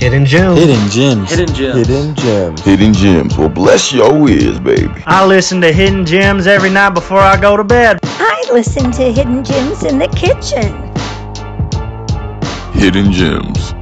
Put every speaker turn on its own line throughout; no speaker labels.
Hidden gems.
Hidden gems.
Hidden gems.
Hidden gems.
Hidden gems. Well, bless your ears, baby.
I listen to Hidden Gems every night before I go to bed.
I listen to Hidden Gems in the kitchen.
Hidden gems.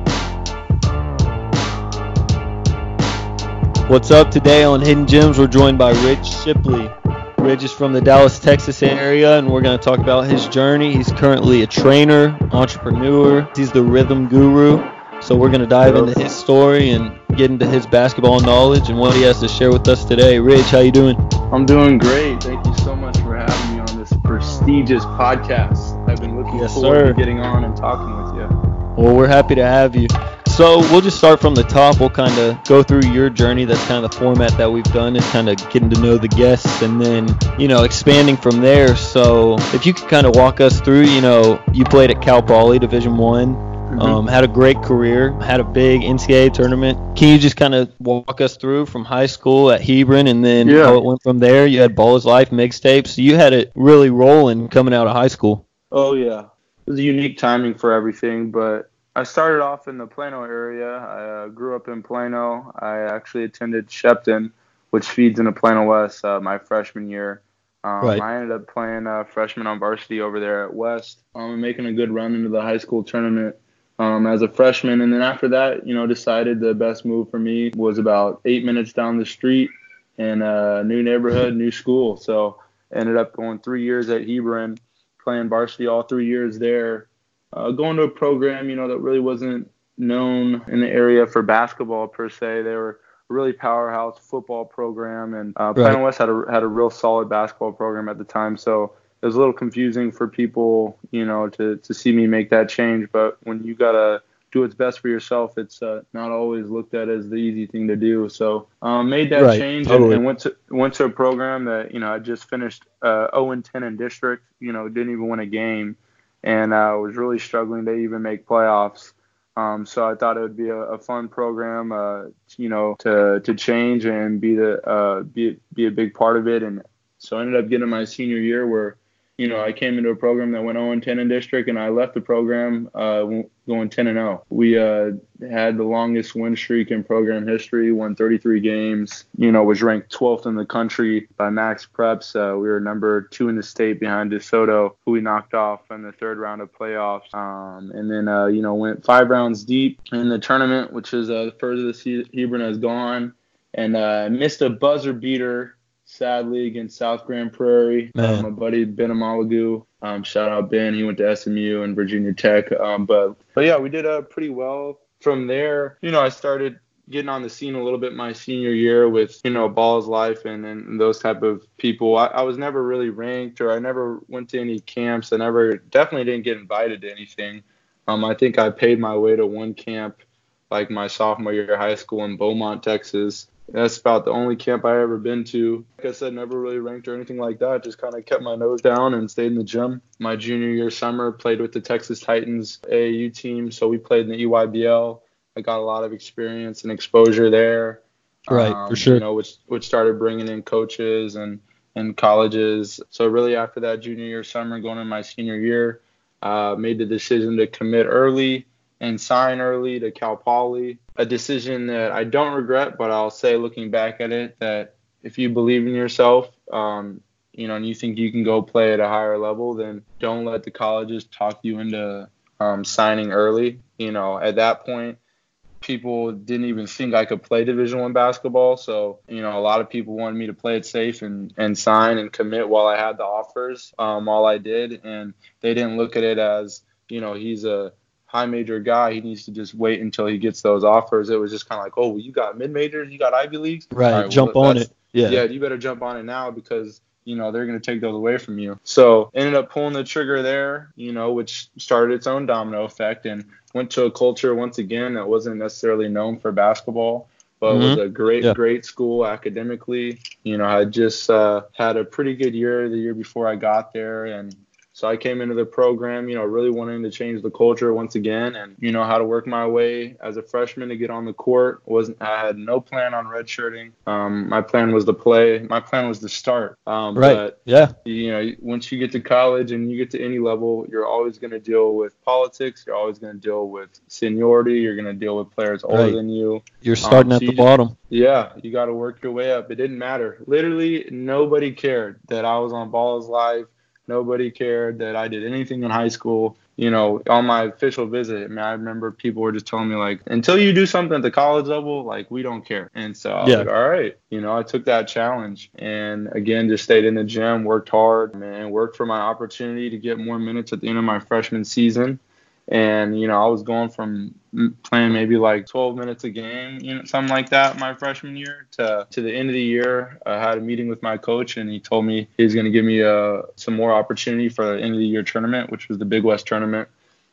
What's up today on Hidden Gems? We're joined by Ridge Shipley. Ridge is from the Dallas, Texas area, and we're going to talk about his journey. He's currently a trainer, entrepreneur. He's the rhythm guru. So we're going to dive into his story and get into his basketball knowledge and what he has to share with us today. Ridge, how you doing?
I'm doing great. Thank you so much for having me on this prestigious podcast. I've been looking
Yes,
forward
sir.
to getting on and talking with you.
Well, we're happy to have you. So we'll just start from the top. We'll kind of go through your journey. That's kind of the format that we've done is kind of getting to know the guests and then, you know, expanding from there. So if you could kind of walk us through, you know, you played at Cal Poly Division One. Um, had a great career, had a big NCAA tournament. Can you just kind of walk us through from high school at Hebron and then
Yeah.
how it went from there? You had Ballislife mixtapes. You had it really rolling coming out of high school.
Oh yeah, it was a unique timing for everything, but I started off in the Plano area. I uh, grew up in Plano. I actually attended Shepton, which feeds into Plano West, uh, my freshman year. Um,
Right.
I ended up playing uh, freshman on varsity over there at West, um, and making a good run into the high school tournament um, as a freshman. And then after that, you know, decided the best move for me was about eight minutes down the street in a new neighborhood, new school. So ended up going three years at Hebron playing varsity all three years there, uh, going to a program, you know, that really wasn't known in the area for basketball per se. They were a really powerhouse football program, and uh, Plano
Right.
West had a had a real solid basketball program at the time. So it was a little confusing for people, you know, to to see me make that change. But when you gotta do what's best for yourself, it's uh, not always looked at as the easy thing to do. So um, made that
Right,
change
totally.
and, and went to went to a program that you know I just finished uh, 0 and 10 in district. You know, didn't even win a game, and uh, was really struggling to even make playoffs. Um, so I thought it would be a, a fun program, uh, you know, to to change and be the uh, be be a big part of it. And so I ended up getting my senior year where, you know, I came into a program that went 0 and 10 in district, and I left the program uh, going 10 and 0. We uh, had the longest win streak in program history, won 33 games. You know, was ranked 12th in the country by MaxPreps. Uh, we were number two in the state behind DeSoto, who we knocked off in the third round of playoffs. Um, and then, uh, you know, went five rounds deep in the tournament, which is uh, the furthest Hebron has gone, and uh, missed a buzzer beater. Sadly, against South Grand Prairie, um, my buddy Ben Emelogu. Um, shout out Ben. He went to SMU and Virginia Tech. Um, but but yeah, we did uh, pretty well from there. You know, I started getting on the scene a little bit my senior year with you know Ballislife and, and those type of people I, I was never really ranked or i never went to any camps i never definitely didn't get invited to anything um, i think i paid my way to one camp like my sophomore year of high school in beaumont texas that's about the only camp I ever been to. Like I said, never really ranked or anything like that. Just kind of kept my nose down and stayed in the gym. My junior year summer, played with the Texas Titans AAU team, so we played in the EYBL. I got a lot of experience and exposure there.
Right,
Um,
for sure.
You know, which which started bringing in coaches and and colleges. So really, after that junior year summer, going into my senior year, uh, made the decision to commit early and sign early to Cal Poly. A decision that I don't regret, but I'll say looking back at it that if you believe in yourself, um, you know, and you think you can go play at a higher level, then don't let the colleges talk you into um, signing early. You know, at that point, people didn't even think I could play Division One basketball. So, you know, a lot of people wanted me to play it safe and, and sign and commit while I had the offers, um, while I did. And they didn't look at it as, you know, he's a high major guy. He needs to just wait until he gets those offers. It was just kind of like, oh, well, you got mid majors, you got Ivy leagues.
Right.
Well,
Jump on it. Yeah.
yeah, you better jump on it now because you know they're going to take those away from you. So ended up pulling the trigger there, you know, which started its own domino effect and went to a culture once again that wasn't necessarily known for basketball, but was a great,
Yeah.
great school academically. You know, I just uh, had a pretty good year the year before I got there and So I came into the program, you know, really wanting to change the culture once again and, you know, how to work my way as a freshman to get on the court. Wasn't I had no plan on redshirting. Um, my plan was to play. My plan was to start. Um,
Right.
But,
Yeah.
you know, once you get to college and you get to any level, you're always going to deal with politics. You're always going to deal with seniority. You're going to deal with players older
Right.
than you.
You're starting
so
at the bottom.
Yeah, you got to work your way up. It didn't matter. Literally, nobody cared that I was on Ballislife. Nobody cared that I did anything in high school. You know, on my official visit, I, mean, I remember people were just telling me like, until you do something at the college level, like we don't care. And so I was
Yeah.
like, all right, you know, I took that challenge and again just stayed in the gym, worked hard, man, worked for my opportunity to get more minutes at the end of my freshman season and you know I was going from playing maybe like 12 minutes a game, you know, something like that my freshman year to to the end of the year. I had a meeting with my coach and he told me he's going to give me uh, some more opportunity for the end of the year tournament, which was the Big West tournament.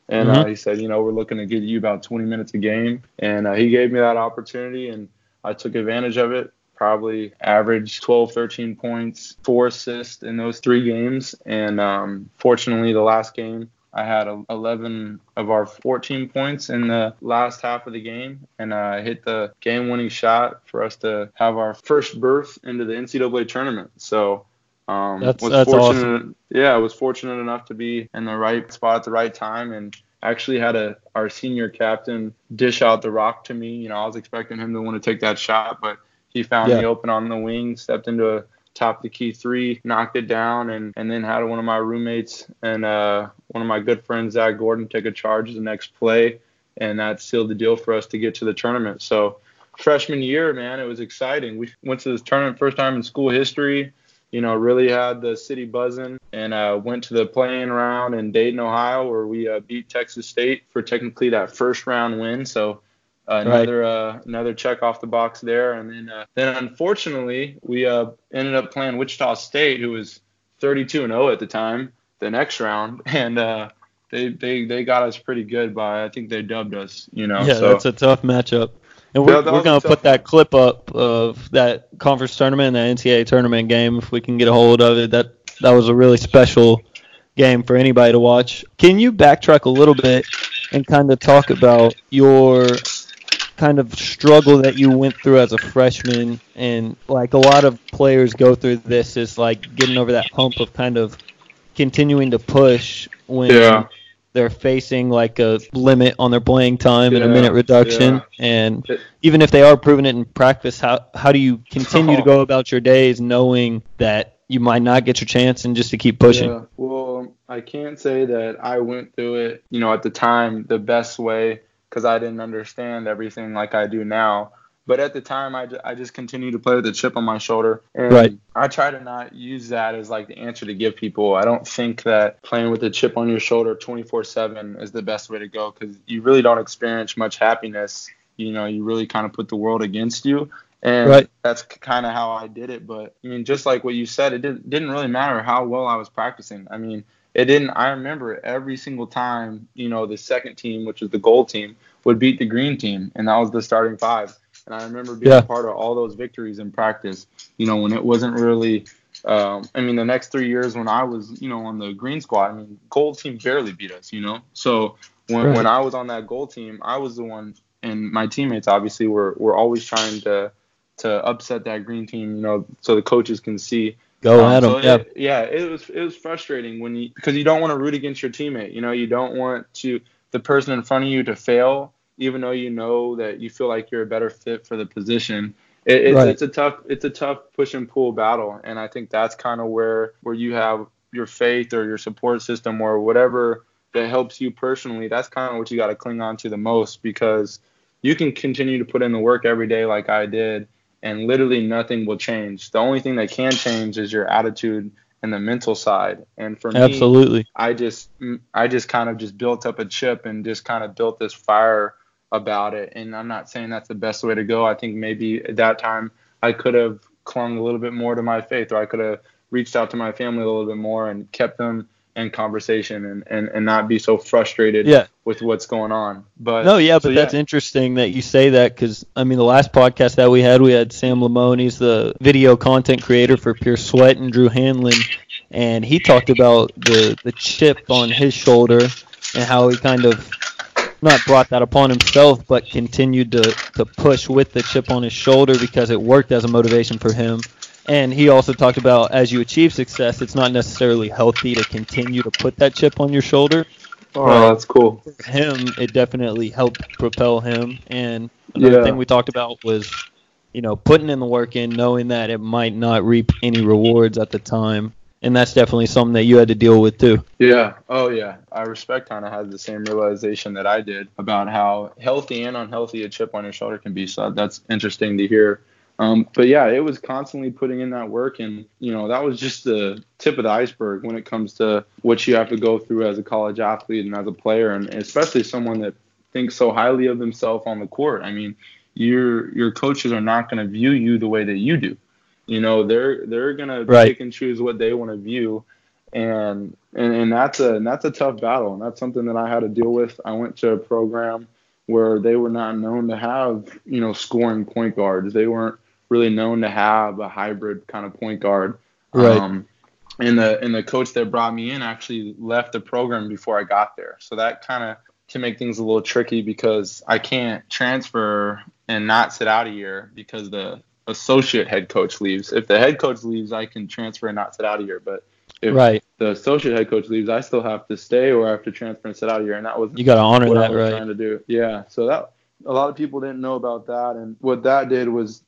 And uh,
Mhm.
he said, you know, we're looking to give you about 20 minutes a game, and uh, he gave me that opportunity, and I took advantage of it. Probably averaged 12, 13 points, four assists in those three games, and um, fortunately, the last game I had a- 11 of our 14 points in the last half of the game, and uh, I hit the game-winning shot for us to have our first berth into the NCAA tournament. So. Um,
That's-
was
that's
fortunate, Yeah, I was fortunate enough to be in the right spot at the right time, and actually had a our senior captain dish out the rock to me. You know, I was expecting him to want to take that shot, but he found
Yeah.
me open on the wing, stepped into a top the key three, knocked it down, and and then had one of my roommates and uh, one of my good friends Zach Gordon take a charge the next play, and that sealed the deal for us to get to the tournament. So freshman year, man, it was exciting. We went to this tournament first time in school history. You know, really had the city buzzing, and uh, went to the playing round in Dayton, Ohio, where we uh, beat Texas State for technically that first round win. So uh, another uh, another check off the box there, and then uh, then unfortunately we uh, ended up playing Wichita State, who was 32 and 0 at the time, the next round, and uh, they they they got us pretty good by I think they dubbed us, you know.
Yeah,
so,
that's a tough matchup. And we're, we're going to put that clip up of that conference tournament and the NCAA tournament game if we can get a hold of it. That that was a really special game for anybody to watch. Can you backtrack a little bit and kind of talk about your kind of struggle that you went through as a freshman and like a lot of players go through this is like getting over that hump of kind of continuing to push when
Yeah.
they're facing like a limit on their playing time and a minute reduction
yeah.
and
It-
even if they are proving it in practice how how do you continue to
Oh.
go about your days knowing that you might not get your chance and just to keep pushing
Yeah. Well, I can't say that I went through it, you know, at the time the best way because I didn't understand everything like I do now. But at the time, I, I just continued to play with a chip on my shoulder. And
Right.
I try to not use that as like the answer to give people. I don't think that playing with a chip on your shoulder 24 7 is the best way to go because you really don't experience much happiness. You know, you really kind of put the world against you. And
Right.
that's kind of how I did it. But I mean, just like what you said, it didn't, didn't really matter how well I was practicing. I mean, it didn't. I remember every single time, you know, the second team, which was the gold team, would beat the green team, and that was the starting five. And I remember being
Yeah.
part of all those victories in practice. You know, when it wasn't really. Um, I mean, the next three years when I was, you know, on the green squad, I mean, gold team barely beat us. You know, so when
Right.
when I was on that gold team, I was the one, and my teammates obviously were were always trying to to upset that green team. You know, so the coaches can see
go
um,
at them
so
yeah
It, yeah, it was it was frustrating when you because you don't want to root against your teammate. You know, you don't want to the person in front of you to fail, even though you know that you feel like you're a better fit for the position. It, it's,
Right.
it's a tough it's a tough push and pull battle, and I think that's kind of where where you have your faith or your support system or whatever that helps you personally. That's kind of what you got to cling on to the most because you can continue to put in the work every day like I did and literally nothing will change. The only thing that can change is your attitude and the mental side. And for me,
absolutely
I just I just kind of just built up a chip and just kind of built this fire about it. And I'm not saying that's the best way to go. I think maybe at that time I could have clung a little bit more to my faith, or I could have reached out to my family a little bit more and kept them in conversation and, and, and not be so frustrated
Yeah.
with what's going on. But
no yeah but
so,
that's interesting that you say that because i mean the last podcast that we had we had sam lamone he's the video content creator for pure sweat and drew hanlen and he talked about the the chip on his shoulder and how he kind of not brought that upon himself, but continued to to push with the chip on his shoulder because it worked as a motivation for him. And he also talked about as you achieve success, it's not necessarily healthy to continue to put that chip on your shoulder.
Oh, that's cool.
For him, it definitely helped propel him. And another
Yeah.
thing we talked about was, you know, putting in the work in, knowing that it might not reap any rewards at the time. And that's definitely something that you had to deal with too.
Yeah. Oh, yeah. I respect kind of has the same realization that I did about how healthy and unhealthy a chip on your shoulder can be. So that's interesting to hear. Um, but yeah, it was constantly putting in that work, and you know that was just the tip of the iceberg when it comes to what you have to go through as a college athlete and as a player, and especially someone that thinks so highly of himself on the court. I mean, your your coaches are not going to view you the way that you do. You know, they're they're going to pick and choose what they want to view, and and and that's a and that's a tough battle, and that's something that I had to deal with. I went to a program where they were not known to have you know scoring point guards. They weren't really known to have a hybrid kind of point guard.
Right.
Um, and the and the coach that brought me in actually left the program before I got there. So that kind of can make things a little tricky because I can't transfer and not sit out a year because the associate head coach leaves. If the head coach leaves, I can transfer and not sit out a year. But if
Right.
the associate head coach leaves, I still have to stay or I have to transfer and sit out a year. And that was
You got to honor that, right?
trying to do. Yeah. So that a lot of people didn't know about that, and what that did was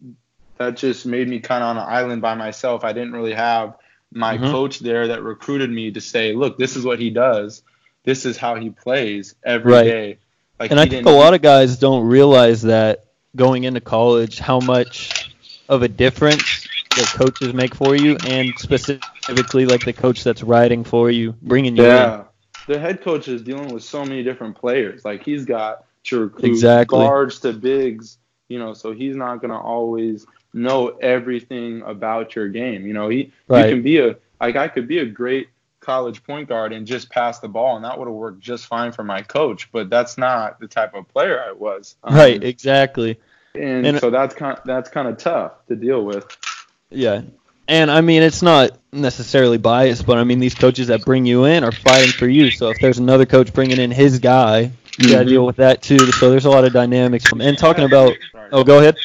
that just made me kind of on an island by myself. I didn't really have my
Mhm.
coach there that recruited me to say, look, this is what he does, this is how he plays every
Right.
day. Like
And I think a lot of guys don't realize that going into college, how much of a difference the coaches make for you, and specifically like the coach that's riding for you, bringing you in.
Yeah. The head coach is dealing with so many different players. Like he's got to recruit
Exactly.
guards to bigs, you know, so he's not gonna always know everything about your game. You know, he
Right.
you can be a like I could be a great college point guard and just pass the ball and that would have worked just fine for my coach, but that's not the type of player I was. Um,
Right, exactly.
And,
And-
so that's kind that's kind of tough to deal with.
Yeah. And I mean, it's not necessarily biased, but I mean, these coaches that bring you in are fighting for you. So if there's another coach bringing in his guy, you got to deal with that too. So there's a lot of dynamics. And talking about, oh, go ahead.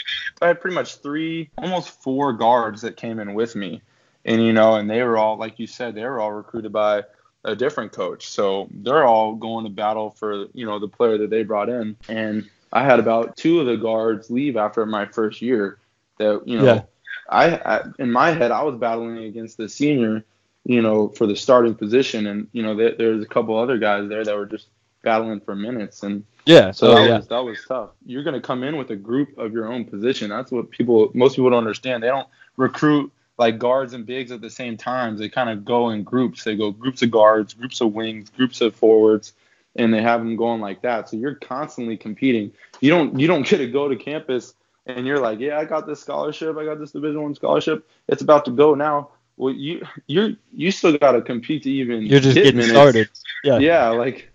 I had pretty much three, almost four guards that came in with me, and you know, and they were all like you said, they were all recruited by a different coach, so they're all going to battle for you know the player that they brought in, and I had about two of the guards leave after my first year. That you know,
Yeah.
I, I in my head I was battling against the senior, you know, for the starting position, and you know, there, there's a couple other guys there that were just battling for minutes, and
Yeah.
so that
yeah.
was that was tough. You're gonna come in with a group of your own position. That's what people most people don't understand. They don't recruit like guards and bigs at the same time. They kind of go in groups. They go groups of guards, groups of wings, groups of forwards, and they have them going like that. So you're constantly competing. You don't you don't get to go to campus and you're like, yeah, I got this scholarship, I got this Division One scholarship. It's about to go now. Well, you you're you still got to compete to even
You're just
get
getting
minutes
started. Yeah.
yeah, like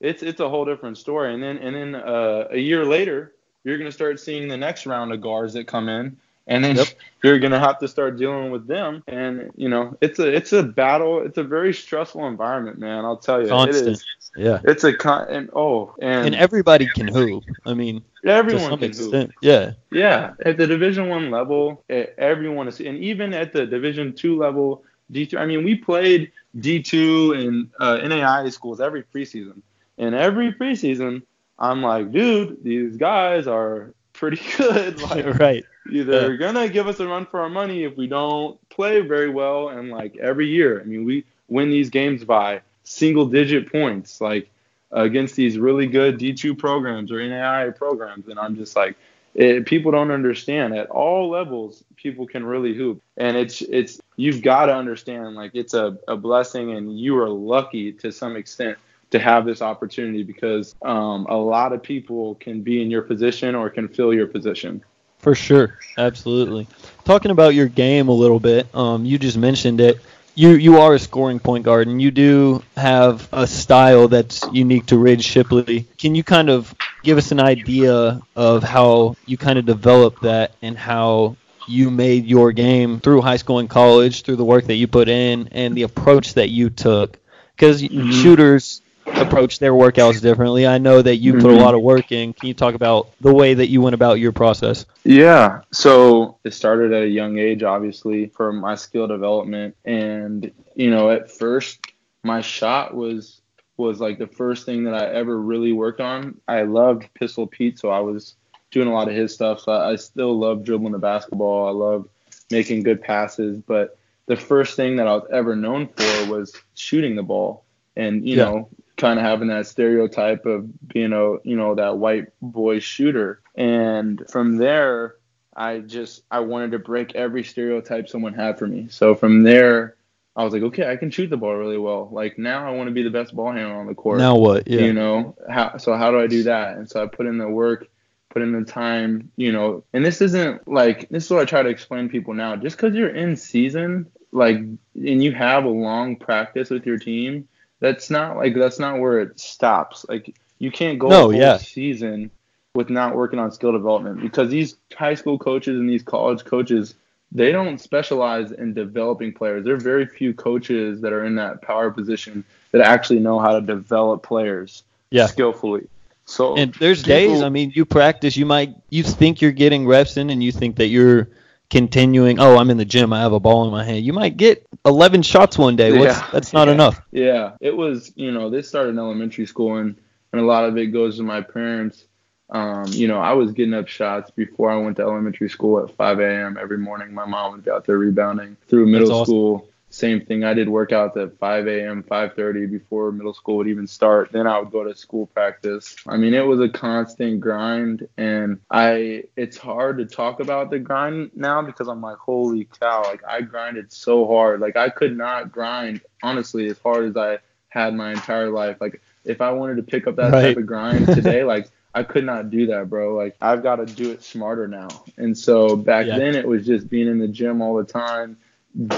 it's it's a whole different story. And then and then uh, a year later, you're gonna start seeing the next round of guards that come in, and then
Yep.
you're gonna have to start dealing with them. And you know, it's a it's a battle. It's a very stressful environment, man. I'll tell you,
Constant.
is.
Yeah.
It's a con and oh and,
And everybody can hoop. I mean,
everyone can hoop.
Yeah.
Yeah, at the Division One level, everyone is, and even at the Division Two level, D two. I mean, we played D two and uh, NAIA schools every preseason, and every preseason, I'm like, dude, these guys are pretty good. Like,
right.
they're gonna give us a run for our money if we don't play very well. And like every year, I mean, we win these games by single digit points, like against these really good D2 programs or NAIA programs. And I'm just like, it, people don't understand at all levels. People can really hoop, and it's it's you've got to understand like it's a, a blessing, and you are lucky to some extent to have this opportunity because um, a lot of people can be in your position or can fill your position.
For sure, absolutely. Talking about your game a little bit, um, you just mentioned it. You you are a scoring point guard, and you do have a style that's unique to Ridge Shipley. Can you kind of give us an idea of how you kind of developed that and how you made your game through high school and college, through the work that you put in and the approach that you took. Because
Mm-hmm.
shooters approach their workouts differently. I know that you put a
Mhm.
lot of work in. Can you talk about the way that you went about your process?
Yeah. So it started at a young age, obviously, for my skill development. And, you know, at first my shot was was like the first thing that I ever really worked on. I loved Pistol Pete, so I was doing a lot of his stuff. So I, I still love dribbling the basketball. I love making good passes. But the first thing that I was ever known for was shooting the ball. And, you
Yeah.
know, kind of having that stereotype of being a you know that white boy shooter. And from there i just i wanted to break every stereotype someone had for me. So from there i was like okay i can shoot the ball really well. Like now i want to be the best ball handler on the court.
Now what? Yeah.
you know how so how do i do that? And so i put in the work put in the time you know and this isn't like this is what i try to explain to people now. Just because you're in season like and you have a long practice with your team that's not like that's not where it stops like you can't go
No,
a whole
yeah.
season with not working on skill development because these high school coaches and these college coaches they don't specialize in developing players. There are very few coaches that are in that power position that actually know how to develop players
Yeah.
skillfully. So
And there's
people-
days, I mean, you practice, you might, you think you're getting reps in and you think that you're continuing, oh, I'm in the gym, I have a ball in my hand. You might get 11 shots one day. What's,
Yeah.
That's not
Yeah.
enough.
Yeah, it was. You know, this started in elementary school, and and a lot of it goes to my parents. Um, you know, I was getting up shots before I went to elementary school at 5 a.m. every morning. My mom would be out there rebounding. Through middle
awesome.
school, same thing. I did workouts at 5 a.m., 5:30 before middle school would even start. Then I would go to school practice. I mean, it was a constant grind, and I. It's hard to talk about the grind now because I'm like, holy cow! Like I grinded so hard. Like I could not grind honestly as hard as I had my entire life. Like if I wanted to pick up that
Right.
type of grind today, like I could not do that, bro. Like I've got to do it smarter now. And so back
Yeah.
then it was just being in the gym all the time,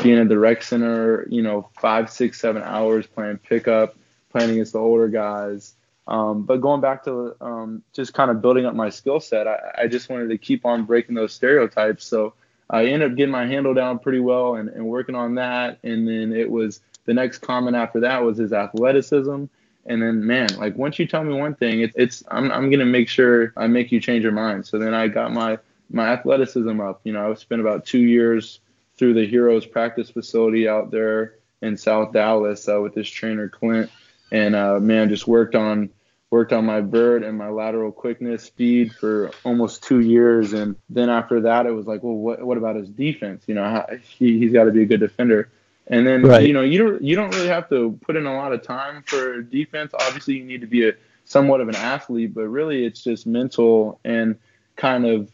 being at the rec center, you know, five, six, seven hours playing pickup, playing against the older guys. Um, but going back to um, just kind of building up my skill set, I, I just wanted to keep on breaking those stereotypes. So I ended up getting my handle down pretty well and, and working on that. And then it was the next comment after that was his athleticism. And then, man, like once you tell me one thing, it's, it's I'm, I'm gonna make sure I make you change your mind. So then I got my my athleticism up. You know, I spent about two years through the Heroes practice facility out there in South Dallas uh, with this trainer Clint, and uh, man, just worked on worked on my bird and my lateral quickness, speed for almost two years. And then after that, it was like, well, what what about his defense? You know, how, he he's got to be a good defender. And then
Right.
you know you don't you don't really have to put in a lot of time for defense. Obviously, you need to be a somewhat of an athlete, but really it's just mental and kind of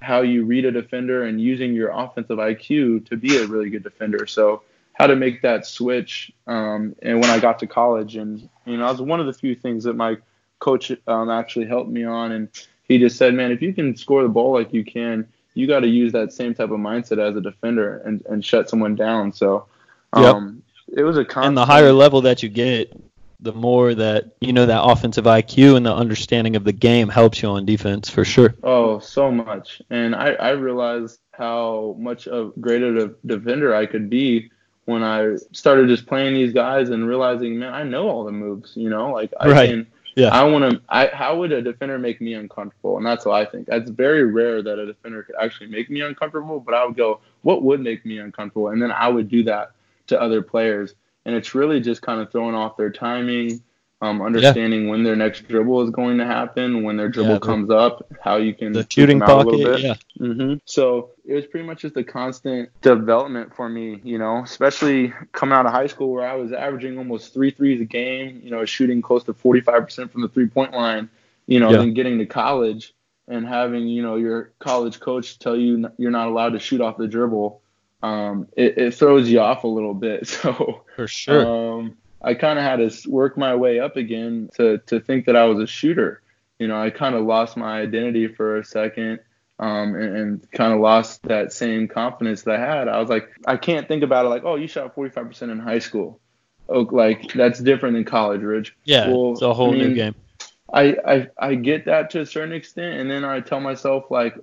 how you read a defender and using your offensive IQ to be a really good defender. So how to make that switch. Um, and when I got to college, and you know, that was one of the few things that my coach um, actually helped me on, and he just said, "Man, if you can score the ball like you can, you got to use that same type of mindset as a defender and, and shut someone down." So,
Yep.
um, it was a constant.
And the higher level that you get, the more that, you know, that offensive IQ and the understanding of the game helps you on defense for sure.
Oh, so much. And I, I realized how much of greater of defender I could be when I started just playing these guys and realizing, man, I know all the moves, you know, like I
Right.
can
Yeah.
I want to I how would a defender make me uncomfortable? And that's what I think. It's very rare that a defender could actually make me uncomfortable, but I would go, what would make me uncomfortable? And then I would do that to other players. And it's really just kind of throwing off their timing, um, understanding when their next dribble is going to happen, when their dribble
Yeah, the-
comes up, how you can
The shooting pocket,
little bit.
yeah.
hmm So it was pretty much just a constant development for me, you know, especially coming out of high school where I was averaging almost three threes a game, you know, shooting close to 45% from the three point line, you know,
Yeah.
then getting to college and having, you know, your college coach tell you you're not allowed to shoot off the dribble. Um, it, it throws you off a little bit. So,
For sure.
um, I kind of had to work my way up again to, to think that I was a shooter. You know, I kind of lost my identity for a second um, and, and kind of lost that same confidence that I had. I was like, I can't think about it like, oh, you shot 45% in high school. Oh, like that's different than college, Ridge.
yeah,
well,
it's a whole
I
new game.
I, I I get that to a certain extent, and then I tell myself like,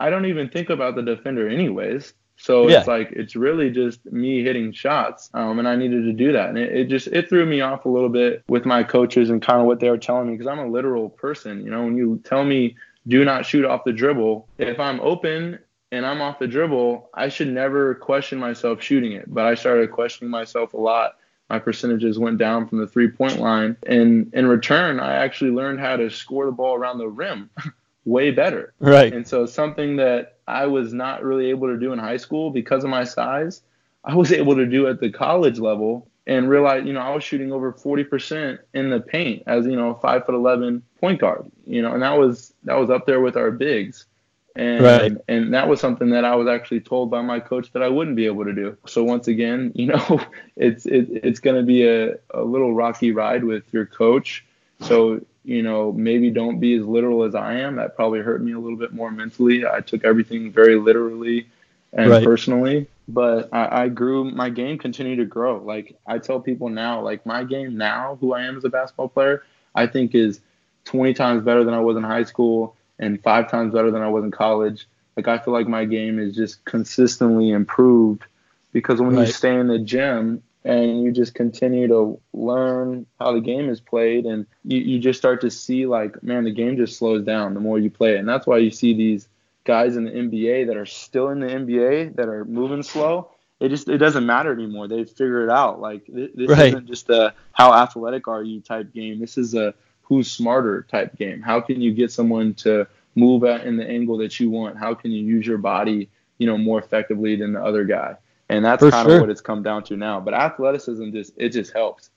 I don't even think about the defender anyways. So
Yeah.
it's like it's really just me hitting shots, um, and I needed to do that, and it, it just it threw me off a little bit with my coaches and kind of what they were telling me because I'm a literal person. You know, when you tell me do not shoot off the dribble, if I'm open and I'm off the dribble, I should never question myself shooting it. But I started questioning myself a lot. My percentages went down from the three point line, and in return, I actually learned how to score the ball around the rim way better.
Right.
And so something that I was not really able to do in high school because of my size, I was able to do at the college level and realize, you know, I was shooting over 40% in the paint as, you know, a five foot 11 point guard, you know, and that was, that was up there with our bigs. And,
Right.
and that was something that I was actually told by my coach that I wouldn't be able to do. So once again, you know, it's, it, it's going to be a, a little rocky ride with your coach. So, you know, maybe don't be as literal as I am. That probably hurt me a little bit more mentally. I took everything very literally and
Right.
personally, but I, I grew, my game continued to grow. Like I tell people now, like my game now, who I am as a basketball player, I think is 20 times better than I was in high school and five times better than I was in college. Like I feel like my game is just consistently improved because when you stay in the gym and you just continue to learn how the game is played and you, you just start to see like man the game just slows down the more you play it. And that's why you see these guys in the NBA that are still in the NBA that are moving slow. It just it doesn't matter anymore. They figure it out. Like th- this
Right.
isn't just a how athletic are you type game. This is a who's smarter type game. How can you get someone to move at in the angle that you want? How can you use your body you know more effectively than the other guy and that's kind
sure.
of what it's come down to now but athleticism just it just helps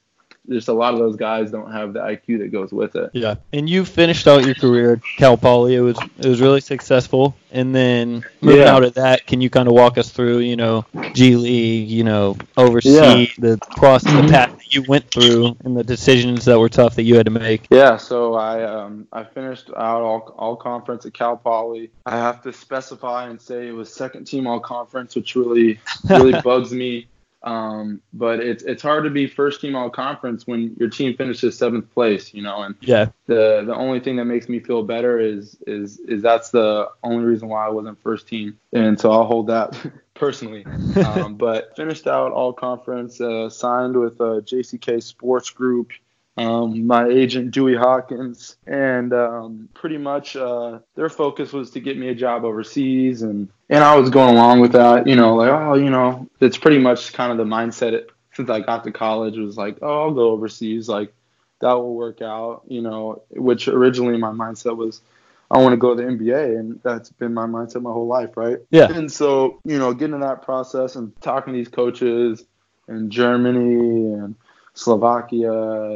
just a lot of those guys don't have the IQ that goes with it
Yeah. And you finished out your career at Cal Poly. It was it was really successful. And then moving
Yeah.
out of that, can you kind of walk us through, you know, G League, you know, overseas,
Yeah.
the process, the path that you went through, and the decisions that were tough that you had to make?
Yeah, so I um, I finished out all all conference at Cal Poly. I have to specify and say it was second team all conference, which really really bugs me. Um, but it's it's hard to be first team all conference when your team finishes seventh place, you know. And
Yeah.
the the only thing that makes me feel better is is is that's the only reason why I wasn't first team, and so I'll hold that personally. um, but finished out all conference, uh, signed with uh, JCK Sports Group. Um, my agent Dewey Hawkins, and um, pretty much uh, their focus was to get me a job overseas, and and I was going along with that, you know, like oh, you know, it's pretty much kind of the mindset it, since I got to college was like, oh, I'll go overseas, like that will work out, you know, which originally my mindset was I want to go to the NBA, and that's been my mindset my whole life, right?
Yeah.
And so, you know, getting in that process and talking to these coaches in Germany and Slovakia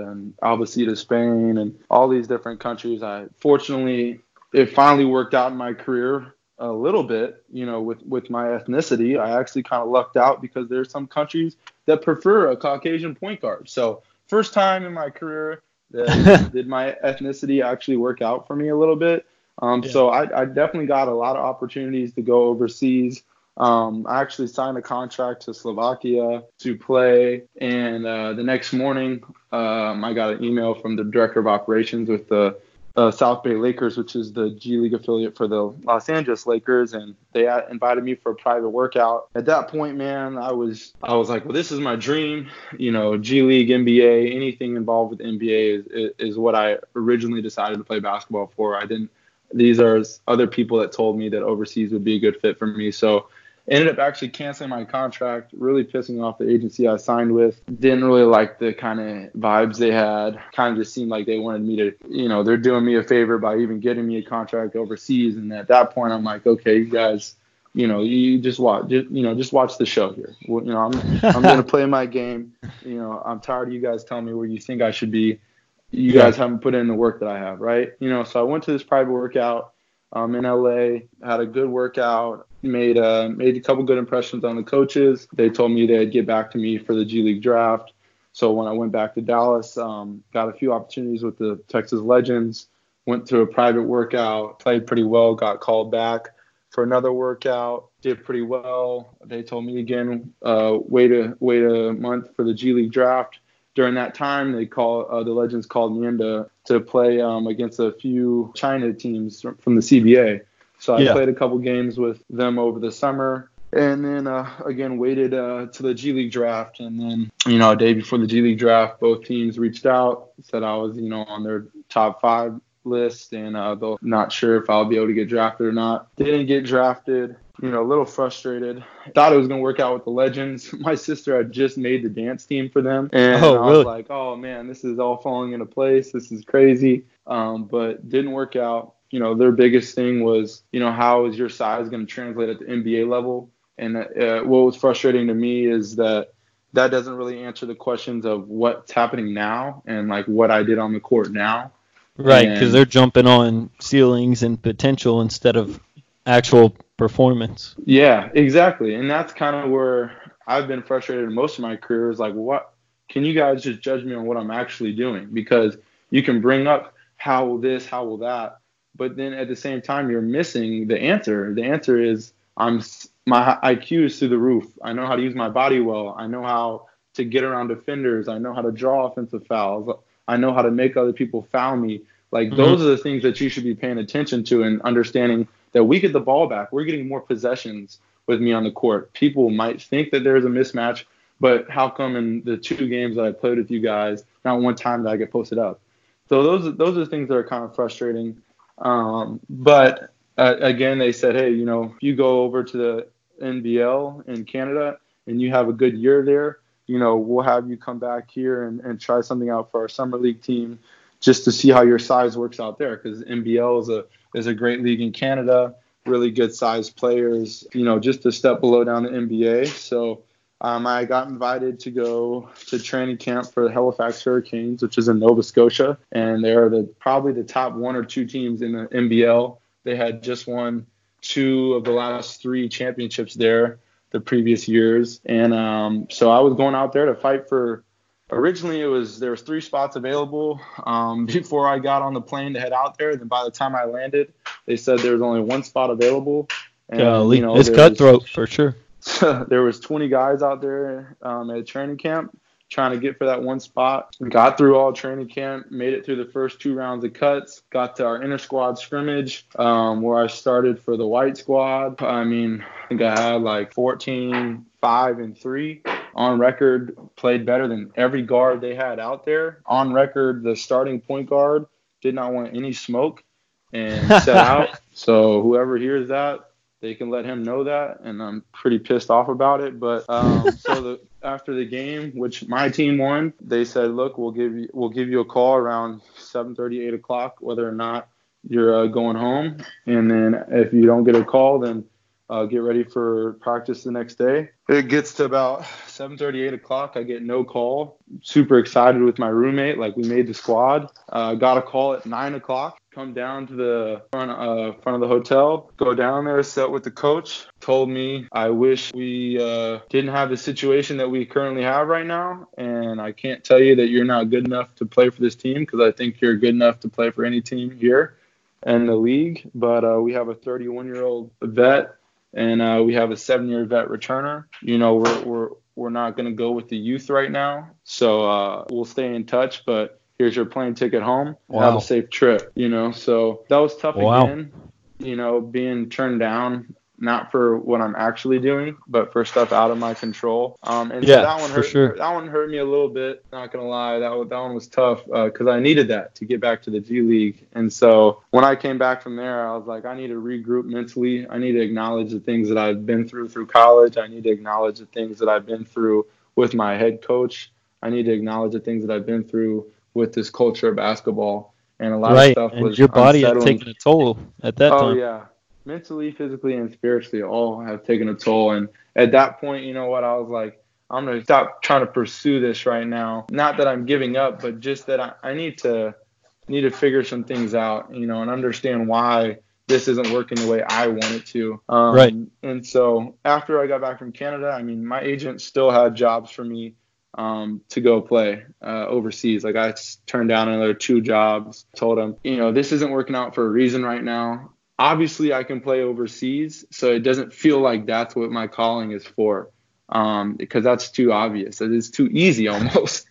and Albacete, Spain, and all these different countries, I fortunately it finally worked out in my career a little bit, you know, with with my ethnicity. I actually kind of lucked out because there's some countries that prefer a Caucasian point guard. So first time in my career that did my ethnicity actually work out for me a little bit. Um,
Yeah.
So I, I definitely got a lot of opportunities to go overseas. Um, I actually signed a contract to Slovakia to play, and uh, the next morning, um, I got an email from the director of operations with the uh, South Bay Lakers, which is the G League affiliate for the Los Angeles Lakers, and they invited me for a private workout. At that point, man, I was I was like, well, this is my dream. You know, G League, NBA, anything involved with NBA is is what I originally decided to play basketball for. I didn't. These are other people that told me that overseas would be a good fit for me. So ended up actually canceling my contract, really pissing off the agency I signed with. Didn't really like the kind of vibes they had. Kind of just seemed like they wanted me to, you know, they're doing me a favor by even getting me a contract overseas. And at that point, I'm like, okay, you guys, you know, you just watch, just, you know, just watch the show here. Well, You know, I'm I'm gonna play my game. You know, I'm tired of you guys telling me where you think I should be. You guys haven't put in the work that I have, right? You know, so I went to this private workout um, in LA, had a good workout, made uh, made a couple good impressions on the coaches. They told me they'd get back to me for the G League draft. So when I went back to Dallas, um, got a few opportunities with the Texas Legends. Went to a private workout, played pretty well, got called back for another workout, did pretty well. They told me again, uh, wait a wait a month for the G League draft. During that time, they call uh, the Legends called me in to, to play um, against a few China teams from the CBA. So I
Yeah.
played a couple games with them over the summer. And then uh, again waited uh, to the G League draft, and then you know a day before the G League draft, both teams reached out, said I was you know on their top five list, and uh, they're not sure if I'll be able to get drafted or not. Didn't get drafted, you know, a little frustrated. Thought it was gonna work out with the Legends. My sister had just made the dance team for them, and
Oh,
I
really?
was like, oh man, this is all falling into place. This is crazy, um, but didn't work out. You know, their biggest thing was, you know, how is your size going to translate at the NBA level? And uh, what was frustrating to me is that that doesn't really answer the questions of what's happening now and like what I did on the court now.
Right, because they're jumping on ceilings and potential instead of actual performance.
Yeah, exactly. And that's kind of where I've been frustrated most of my career is like, what can you guys just judge me on what I'm actually doing? Because you can bring up how will this, how will that, but then at the same time you're missing the answer. The answer is I'm my IQ is through the roof. I know how to use my body well. I know how to get around defenders. I know how to draw offensive fouls. I know how to make other people foul me. Like
Mhm.
those are the things that you should be paying attention to and understanding that we get the ball back. We're getting more possessions with me on the court. People might think that there's a mismatch, but how come in the two games that I played with you guys, not one time that I get posted up? So those those are things that are kind of frustrating. Um, but uh, again, they said, hey, you know, if you go over to the NBL in Canada and you have a good year there, you know, we'll have you come back here and, and try something out for our summer league team just to see how your size works out there because NBL is a is a great league in Canada, really good sized players, you know, just a step below down the NBA. So um, I got invited to go to training camp for the Halifax Hurricanes, which is in Nova Scotia, and they're the probably the top one or two teams in the NBL. They had just won two of the last three championships there the previous years, and um, so I was going out there to fight for. Originally, it was there was three spots available um, before I got on the plane to head out there. Then by the time I landed, they said there was only one spot available. And, you know,
it's cutthroat for sure.
there was 20 guys out there um, at training camp trying to get for that one spot. Got through all training camp, made it through the first two rounds of cuts, got to our inter squad scrimmage um, where I started for the white squad. I mean, I think I had like 14, 5, and 3 on record, played better than every guard they had out there. On record, the starting point guard did not want any smoke and set out. So whoever hears that, they can let him know that, and I'm pretty pissed off about it. But um, so the, after the game, which my team won, they said, "Look, we'll give you we'll give you a call around 7:30, 8 o'clock, whether or not you're uh, going home, and then if you don't get a call, then uh, get ready for practice the next day." It gets to about 7:30, 8 o'clock. I get no call. Super excited with my roommate, like we made the squad. Uh, got a call at 9 o'clock come down to the front uh, front of the hotel, go down there, sit with the coach. Told me I wish we uh, didn't have the situation that we currently have right now, and I can't tell you that you're not good enough to play for this team because I think you're good enough to play for any team here in the league. But uh, we have a 31 year old vet, and uh, we have a seven year vet returner. You know, we're we're we're not going to go with the youth right now, so uh, we'll stay in touch, but here's your plane ticket home. Have a safe trip, you know. So that was tough
Wow.
again, you know, being turned down not for what I'm actually doing, but for stuff out of my control. Um, and
Yeah,
so that one hurt.
sure.
That one hurt me a little bit. Not gonna lie, that one, that one was tough because I needed that to get back to the G League. And so when I came back from there, I was like, I need to regroup mentally. I need to acknowledge the things that I've been through through college. I need to acknowledge the things that I've been through with my head coach. I need to acknowledge the things that I've been through with this culture of basketball. And a lot
Right,
of stuff
and
was
your body had
unsettling.
taken a toll at that
oh
time.
Oh yeah, mentally, physically, and spiritually, all have taken a toll. And at that point, you know what? I was like, I'm gonna stop trying to pursue this right now. Not that I'm giving up, but just that I, I need to need to figure some things out, you know, and understand why this isn't working the way I want it to. Um,
Right.
And so after I got back from Canada, I mean, my agent still had jobs for me um, to go play uh, overseas. Like I turned down another two jobs. Told him, you know, this isn't working out for a reason right now. Obviously, I can play overseas, so it doesn't feel like that's what my calling is for, um, because that's too obvious. It is too easy almost.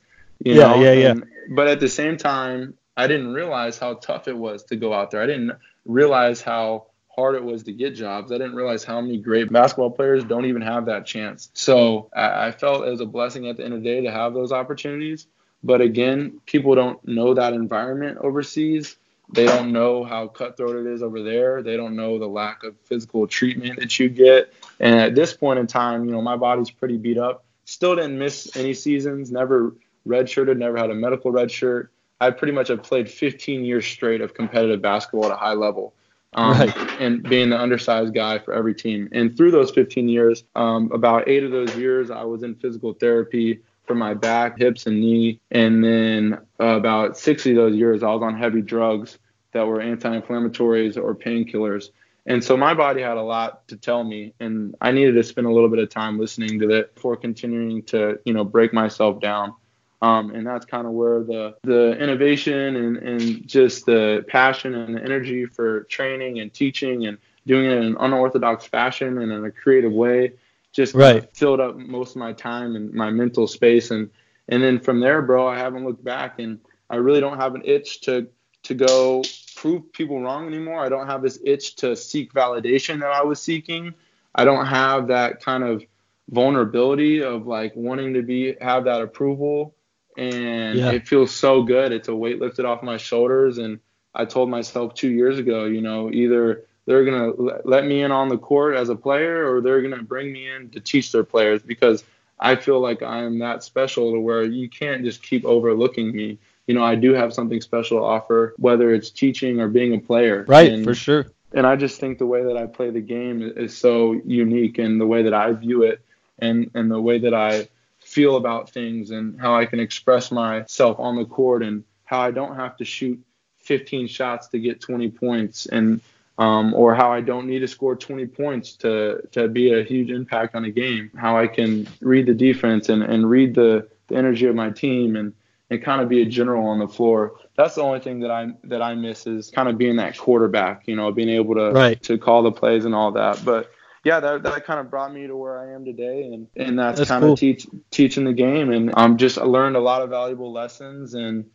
You
Yeah,
know?
yeah, yeah.
And- but at the same time, I didn't realize how tough it was to go out there. I didn't realize how hard it was to get jobs. I didn't realize how many great basketball players don't even have that chance. So I, I felt it was a blessing at the end of the day to have those opportunities. But again, people don't know that environment overseas. They don't know how cutthroat it is over there. They don't know the lack of physical treatment that you get. And at this point in time, you know, my body's pretty beat up. Still didn't miss any seasons, never redshirted, never had a medical red shirt. I pretty much have played 15 years straight of competitive basketball at a high level. Um, right. and being the undersized guy for every team. And through those 15 years, um, about eight of those years, I was in physical therapy for my back, hips, and knee. And then about 60 of those years, I was on heavy drugs that were anti-inflammatories or painkillers. And so my body had a lot to tell me, and I needed to spend a little bit of time listening to it before continuing to, you know, break myself down. Um, and that's kind of where the the innovation and, and just the passion and the energy for training and teaching and doing it in an unorthodox fashion and in a creative way just right. filled up most of my time and my mental space. And and then from there bro i haven't looked back and i really don't have an itch to to go prove people wrong anymore. I don't have this itch to seek validation that i was seeking. I don't have that kind of vulnerability of like wanting to be have that approval. And yeah. it feels so good. It's a weight lifted off my shoulders. And i told myself two years ago you know either they're going to let me in on the court as a player or they're going to bring me in to teach their players because I feel like I'm that special to where you can't just keep overlooking me. You know, I do have something special to offer, whether it's teaching or being a player.
Right, and, for sure.
And I just think the way that I play the game is so unique and the way that I view it and, and the way that I feel about things and how I can express myself on the court and how I don't have to shoot 15 shots to get 20 points and um, or how I don't need to score 20 points to to be a huge impact on a game. How I can read the defense and, and read the, the energy of my team and and kind of be a general on the floor. That's the only thing that I that I miss is kind of being that quarterback. You know, being able to right. to call the plays and all that. But yeah, that, that kind of brought me to where I am today, and and that's, that's kind cool. of teach, teaching the game, and I'm just I learned a lot of valuable lessons, and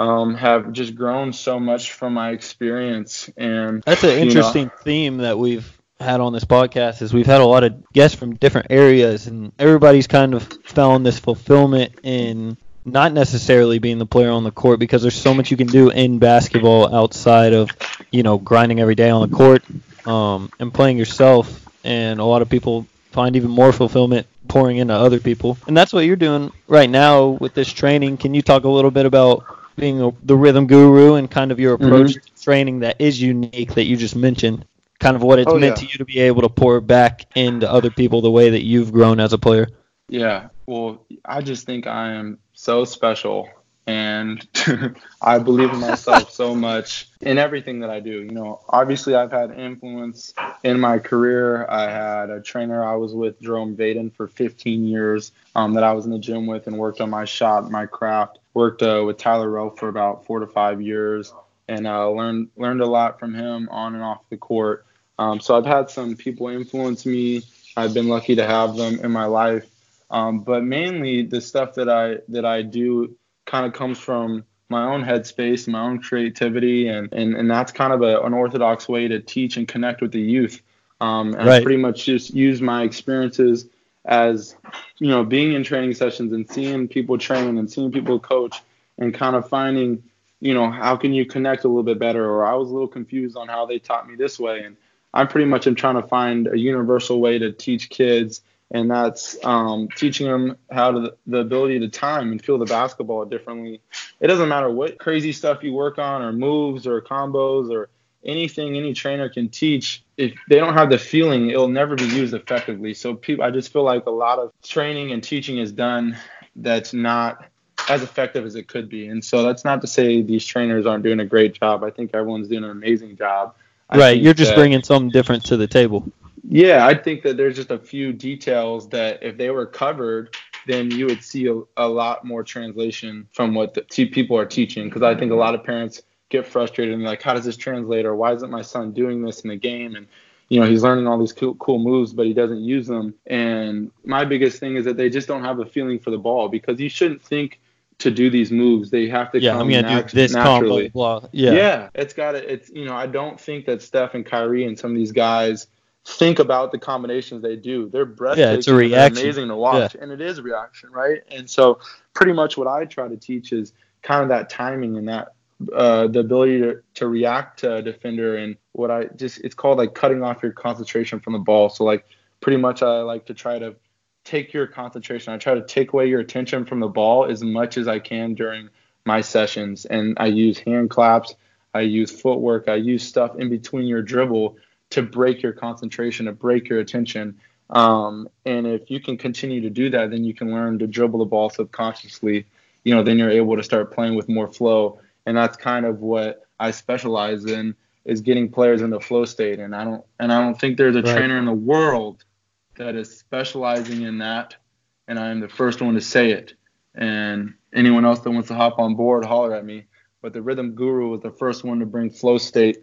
um, have just grown so much from my experience. And
that's an interesting know, theme that we've had on this podcast is we've had a lot of guests from different areas and everybody's kind of found this fulfillment in not necessarily being the player on the court because there's so much you can do in basketball outside of you know grinding every day on the court um, and playing yourself and a lot of people find even more fulfillment pouring into other people and that's what you're doing right now with this training can you talk a little bit about being a, the rhythm guru and kind of your approach mm-hmm. to training that is unique that you just mentioned, kind of what it's oh, meant yeah. to you to be able to pour back into other people the way that you've grown as a player.
Yeah, well, I just think I am so special and I believe in myself so much in everything that I do. You know, obviously I've had influence in my career. I had a trainer I was with, Jerome Vaden, for 15 years um, that I was in the gym with and worked on my shot, my craft. Worked uh, with Tyler Rowe for about four to five years and uh, learned learned a lot from him on and off the court. Um, so I've had some people influence me. I've been lucky to have them in my life. Um, but mainly the stuff that I that I do kind of comes from my own headspace, my own creativity, and and, and that's kind of a, an orthodox way to teach and connect with the youth. Um, and right. I pretty much just use my experiences as you know being in training sessions and seeing people train and seeing people coach and kind of finding you know how can you connect a little bit better? Or I was a little confused on how they taught me this way. And I pretty much am trying to find a universal way to teach kids. And that's um, teaching them how to the ability to time and feel the basketball differently. It doesn't matter what crazy stuff you work on or moves or combos or anything any trainer can teach. If they don't have the feeling, it'll never be used effectively. So people, I just feel like a lot of training and teaching is done that's not as effective as it could be. And so that's not to say these trainers aren't doing a great job. I think everyone's doing an amazing job.
I right, you're just that, bringing something different to the table.
Yeah, I think that there's just a few details that if they were covered, then you would see a, a lot more translation from what the t- people are teaching. Because I think a lot of parents get frustrated and like, how does this translate? Or why isn't my son doing this in the game? And you know, he's learning all these cool, cool moves, but he doesn't use them. And my biggest thing is that they just don't have a feeling for the ball because you shouldn't think to do these moves. They have to
Yeah,
come
I'm gonna
nat-
do this
naturally.
combo. Blah. Yeah.
Yeah. it's got to. It's you know I don't think that Steph and Kyrie and some of these guys think about the combinations they do. They're breathtaking.
Yeah, it's a reaction.
amazing to watch, and it is a reaction, right? And so pretty much what I try to teach is kind of that timing and that uh, the ability to, to react to a defender and what I just it's called like cutting off your concentration from the ball. So like pretty much I like to try to take your concentration. I try to take away your attention from the ball as much as I can during my sessions. And I use hand claps, I use footwork, I use stuff in between your dribble to break your concentration, to break your attention. Um, and if you can continue to do that, then you can learn to dribble the ball subconsciously. You know, then you're able to start playing with more flow. And that's kind of what I specialize in is getting players in the flow state. And I don't and I don't think there's a
Right.
trainer in the world that is specializing in that. And I am the first one to say it. And anyone else that wants to hop on board, holler at me. But the Rhythm Guru was the first one to bring flow state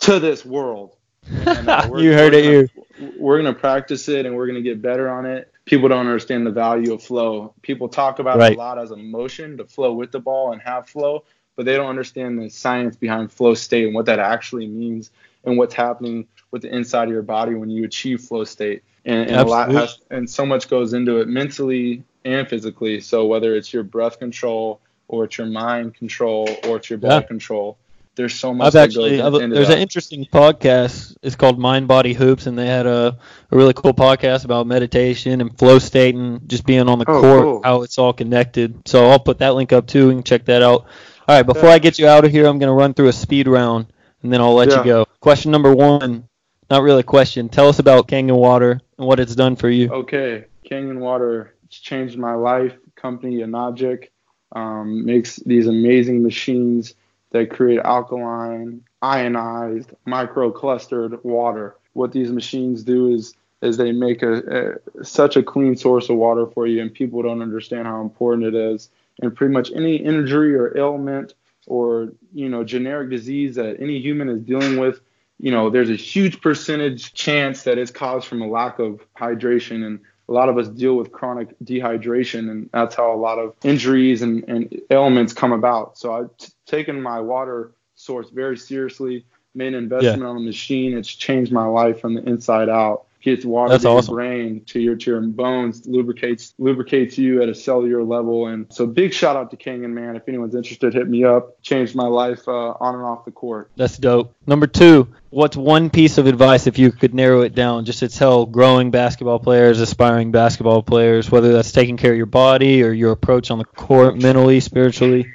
to this world. And, uh,
you heard it here.
We're gonna practice it and we're gonna get better on it. People don't understand the value of flow. People talk about
Right.
it a lot as a motion to flow with the ball and have flow, but they don't understand the science behind flow state and what that actually means and what's happening with the inside of your body when you achieve flow state. And, and a lot has, and so much goes into it mentally and physically. So whether it's your breath control or it's your mind control or it's your body
Yeah.
control, there's so much
I've actually
goes
I've, there's
that.
an interesting podcast. It's called Mind Body Hoops, and they had a, a really cool podcast about meditation and flow state and just being on the
Oh,
court,
cool.
how it's all connected. So I'll put that link up too. You can check that out. All right, before I get you out of here, I'm gonna run through a speed round, and then I'll let
Yeah.
you go. Question number one, not really a question. Tell us about Kangen Water and what it's done for you.
Okay, Kangen Water it's changed my life. Company Enagic um, makes these amazing machines that create alkaline, ionized, micro-clustered water. What these machines do is is they make a, a such a clean source of water for you, and people don't understand how important it is. And pretty much any injury or ailment or you know generic disease that any human is dealing with you know, there's a huge percentage chance that it's caused from a lack of hydration. And a lot of us deal with chronic dehydration, and that's how a lot of injuries and, and ailments come about. So I've t- taken my water source very seriously, made an investment on the machine. It's changed my life from the inside out. Gets water
That's
to
awesome.
your brain, to your to your bones, lubricates lubricates you at a cellular level. And so big shout out to Kangen, man. If anyone's interested, hit me up. Changed my life uh, on and off the court.
That's dope. Number two, what's one piece of advice if you could narrow it down, just to tell growing basketball players, aspiring basketball players, whether that's taking care of your body or your approach on the court, mentally, spiritually?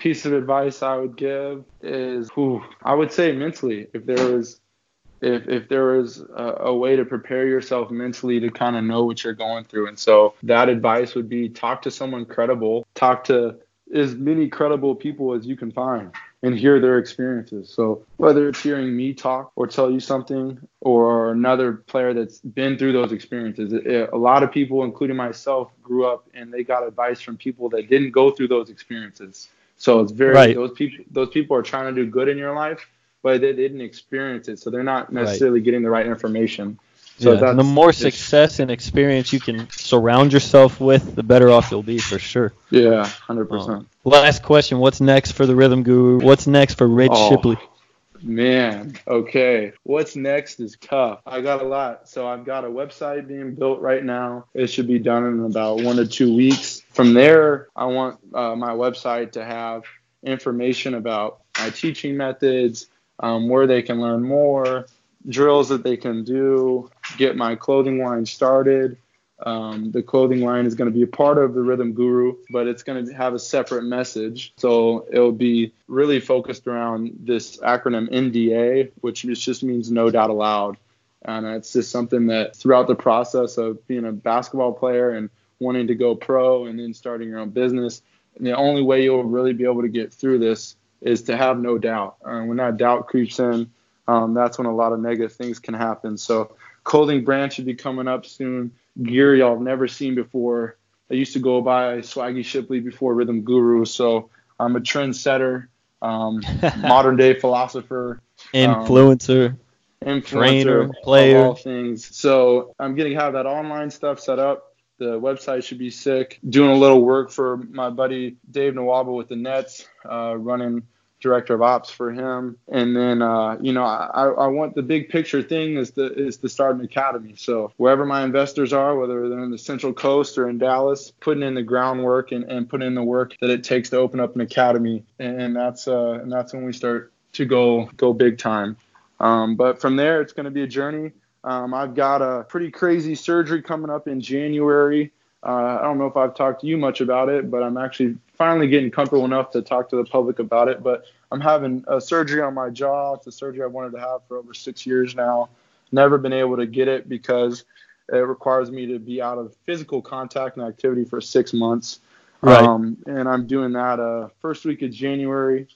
piece of advice I would give is, whew, I would say mentally, if there was, if if there was a, a way to prepare yourself mentally to kind of know what you're going through, and so that advice would be talk to someone credible, talk to as many credible people as you can find, and hear their experiences. So whether it's hearing me talk or tell you something, or another player that's been through those experiences, a lot of people, including myself, grew up and they got advice from people that didn't go through those experiences. So it's very
Right.
those people those people are trying to do good in your life, but they, didn't experience it, so they're not necessarily getting the right information. So
yeah, the more success and experience you can surround yourself with, the better off you'll be for sure.
Yeah, hundred percent.
Last question: What's next for the Rhythm Guru? What's next for Ridge
Oh.
Shipley?
Man, okay. What's next is tough. I got a lot. So I've got a website being built right now. It should be done in about one to two weeks. From there, I want uh, my website to have information about my teaching methods, um, where they can learn more, drills that they can do, get my clothing line started. Um, the clothing line is going to be a part of the Rhythm Guru, but it's going to have a separate message. So it'll be really focused around this acronym NDA, which just means no doubt allowed. And it's just something that throughout the process of being a basketball player and wanting to go pro and then starting your own business, the only way you'll really be able to get through this is to have no doubt. Uh, when that doubt creeps in, um, that's when a lot of negative things can happen. So clothing brand should be coming up soon. Gear y'all have never seen before. I used to go by Swaggy Shipley before Rhythm Guru, so I'm a trendsetter, um, modern day philosopher,
Influencer.
influencer,
Trainer,
of
player.
all things. So I'm getting to have that online stuff set up. The website should be sick. Doing a little work for my buddy Dave Nawaba with the Nets, uh, running director of ops for him. And then, uh, you know, I, I want the big picture thing is to, is to start an academy. So wherever my investors are, whether they're in the Central Coast or in Dallas, putting in the groundwork and, and putting in the work that it takes to open up an academy. And, that's, uh, and that's when we start to go, go big time. Um, but from there, it's going to be a journey. Um, I've got a pretty crazy surgery coming up in January. Uh, I don't know if I've talked to you much about it, but I'm actually finally getting comfortable enough to talk to the public about it. But I'm having a surgery on my jaw. It's a surgery I wanted to have for over six years now. Never been able to get it because it requires me to be out of physical contact and activity for six months.
Right.
Um, and I'm doing that uh, first week of January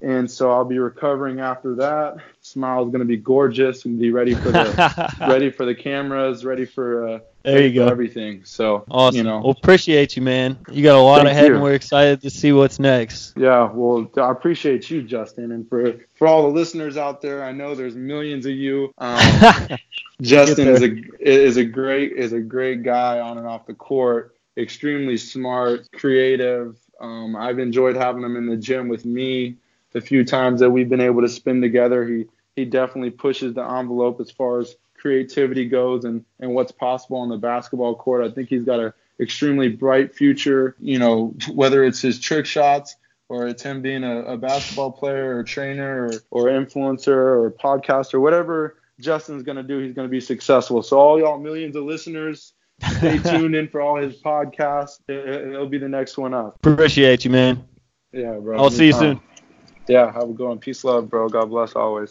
and so I'll be recovering after that. Smile's gonna be gorgeous and be ready for the ready for the cameras, ready for uh,
there you go.
everything. So
Awesome.
you know,
Well, appreciate you, man. You got a lot
Thank
ahead,
you.
and we're excited to see what's next.
yeah. Well, I appreciate you, Justin, and for for all the listeners out there. I know there's millions of you. Um, Justin is a is a great is a great guy on and off the court. Extremely smart, creative. Um, I've enjoyed having him in the gym with me. The few times that we've been able to spend together, he he definitely pushes the envelope as far as creativity goes and and what's possible on the basketball court. I think he's got a extremely bright future. You know, whether it's his trick shots or it's him being a, a basketball player or trainer or, or influencer or podcaster, whatever Justin's going to do, he's going to be successful. So, all y'all millions of listeners, stay tuned in for all his podcasts. It, will be the next one up.
Appreciate you, man.
Yeah, bro.
I'll see you
Anytime.
soon.
Yeah, have a good one. Peace, love, bro. God bless always.